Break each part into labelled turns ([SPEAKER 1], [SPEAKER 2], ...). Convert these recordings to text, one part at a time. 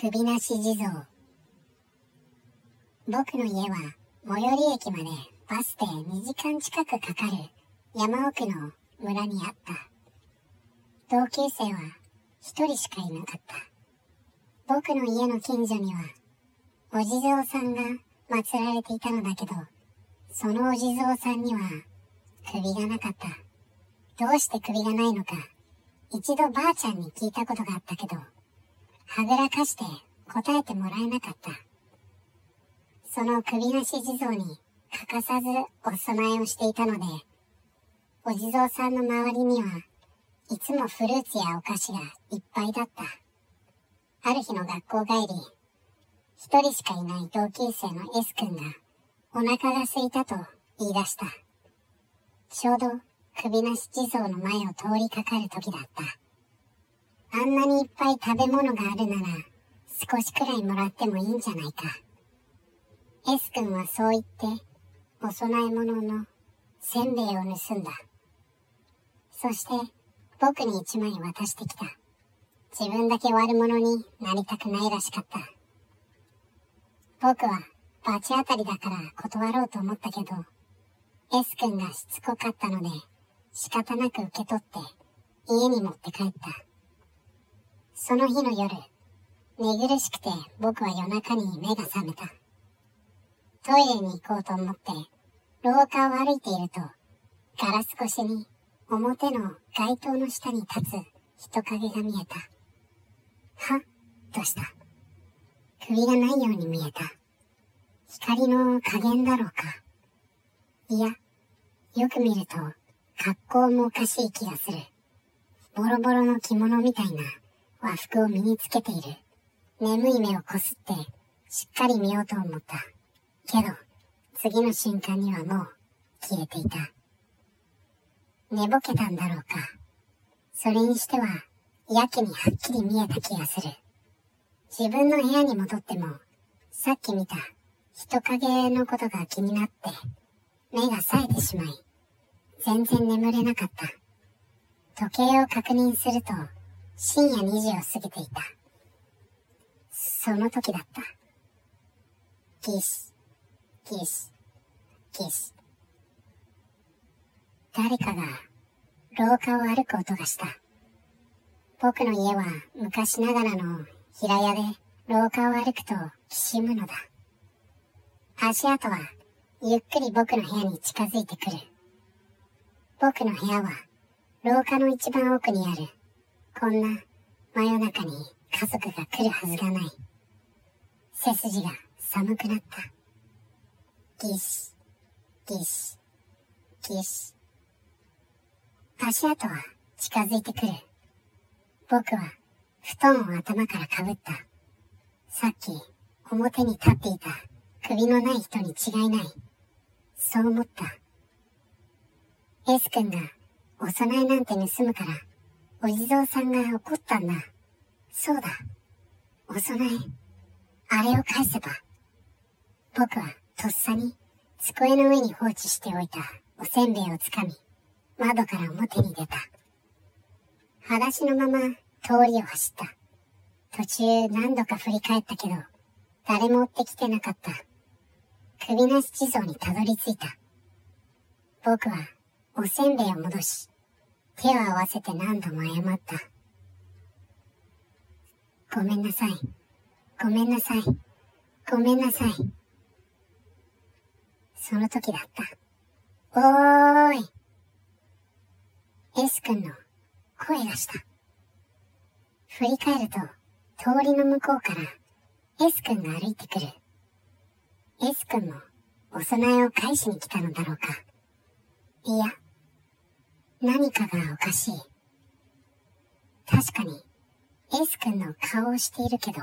[SPEAKER 1] 首なし地蔵。僕の家は最寄り駅までバスで2時間近くかかる山奥の村にあった。同級生は一人しかいなかった。僕の家の近所にはお地蔵さんが祀られていたのだけどそのお地蔵さんには首がなかった。どうして首がないのか一度ばあちゃんに聞いたことがあったけどはぐらかして答えてもらえなかった。その首なし地蔵に欠かさずお供えをしていたので、お地蔵さんの周りにはいつもフルーツやお菓子がいっぱいだった。ある日の学校帰り、一人しかいない同級生の S 君がお腹が空いたと言い出した。ちょうど首なし地蔵の前を通りかかる時だった。あんなにいっぱい食べ物があるなら、少しくらいもらってもいいんじゃないか。S 君はそう言って、お供え物のせんべいを盗んだ。そして、僕に一枚渡してきた。自分だけ悪者になりたくないらしかった。僕は罰当たりだから断ろうと思ったけど、S 君がしつこかったので仕方なく受け取って家に持って帰った。その日の夜、寝苦しくて僕は夜中に目が覚めた。トイレに行こうと思って、廊下を歩いていると、ガラス越しに表の街灯の下に立つ人影が見えた。はっとした。首がないように見えた。光の加減だろうか。いや、よく見ると格好もおかしい気がする。ボロボロの着物みたいな和服を身につけている。眠い目をこすって、しっかり見ようと思った。けど、次の瞬間にはもう、消えていた。寝ぼけたんだろうか。それにしては、やけにはっきり見えた気がする。自分の部屋に戻っても、さっき見た人影のことが気になって、目が冴えてしまい、全然眠れなかった。時計を確認すると、深夜2時を過ぎていた。その時だった。ギス、ギス、ギス。誰かが廊下を歩く音がした。僕の家は昔ながらの平屋で廊下を歩くときしむのだ。足跡はゆっくり僕の部屋に近づいてくる。僕の部屋は廊下の一番奥にあるこんな真夜中に家族が来るはずがない。背筋が寒くなった。ギシ、ギシ、ギシ。足跡は近づいてくる。僕は布団を頭からかぶった。さっき表に立っていた首のない人に違いない。そう思った。S 君がお供えなんて盗むからお地蔵さんが怒ったんだ。そうだ。お供え。あれを返せば。僕はとっさに机の上に放置しておいたおせんべいをつかみ、窓から表に出た。裸足のまま通りを走った。途中何度か振り返ったけど、誰も追ってきてなかった。首なし地蔵にたどり着いた。僕はおせんべいを戻し、手を合わせて何度も謝った。ごめんなさい。ごめんなさい。ごめんなさい。その時だった。おーい。S 君の声がした。振り返ると、通りの向こうから S 君が歩いてくる。S 君もお供えを返しに来たのだろうか。いや、何かがおかしい。確かに、エース君の顔をしているけど、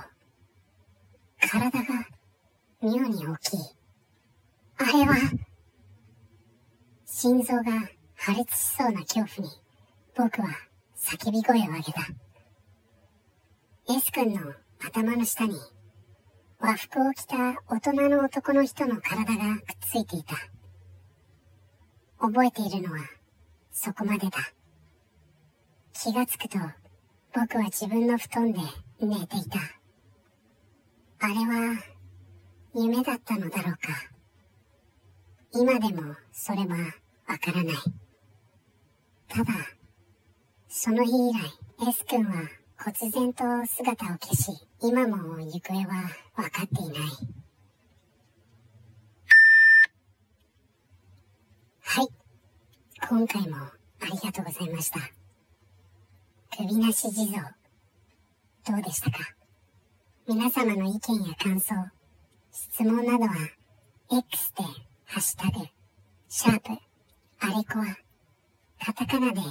[SPEAKER 1] 体が妙に大きい。あれは、心臓が破裂しそうな恐怖に、僕は叫び声を上げた。エス君の頭の下に、和服を着た大人の男の人の体がくっついていた。覚えているのは、そこまでだ。気がつくと、僕は自分の布団で寝ていた。あれは夢だったのだろうか。今でもそれはわからない。ただ、その日以来、S 君は忽然と姿を消し、今も行方は分かっていない。はい。今回もありがとうございました。首なし地蔵、どうでしたか？皆様の意見や感想、質問などは、X で、ハッシュタグ、シャープ、あれこわ、カタカナで、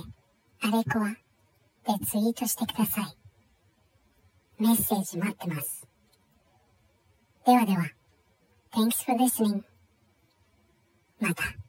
[SPEAKER 1] あれこわ、でツイートしてください。メッセージ待ってます。ではでは、Thanks for listening. また。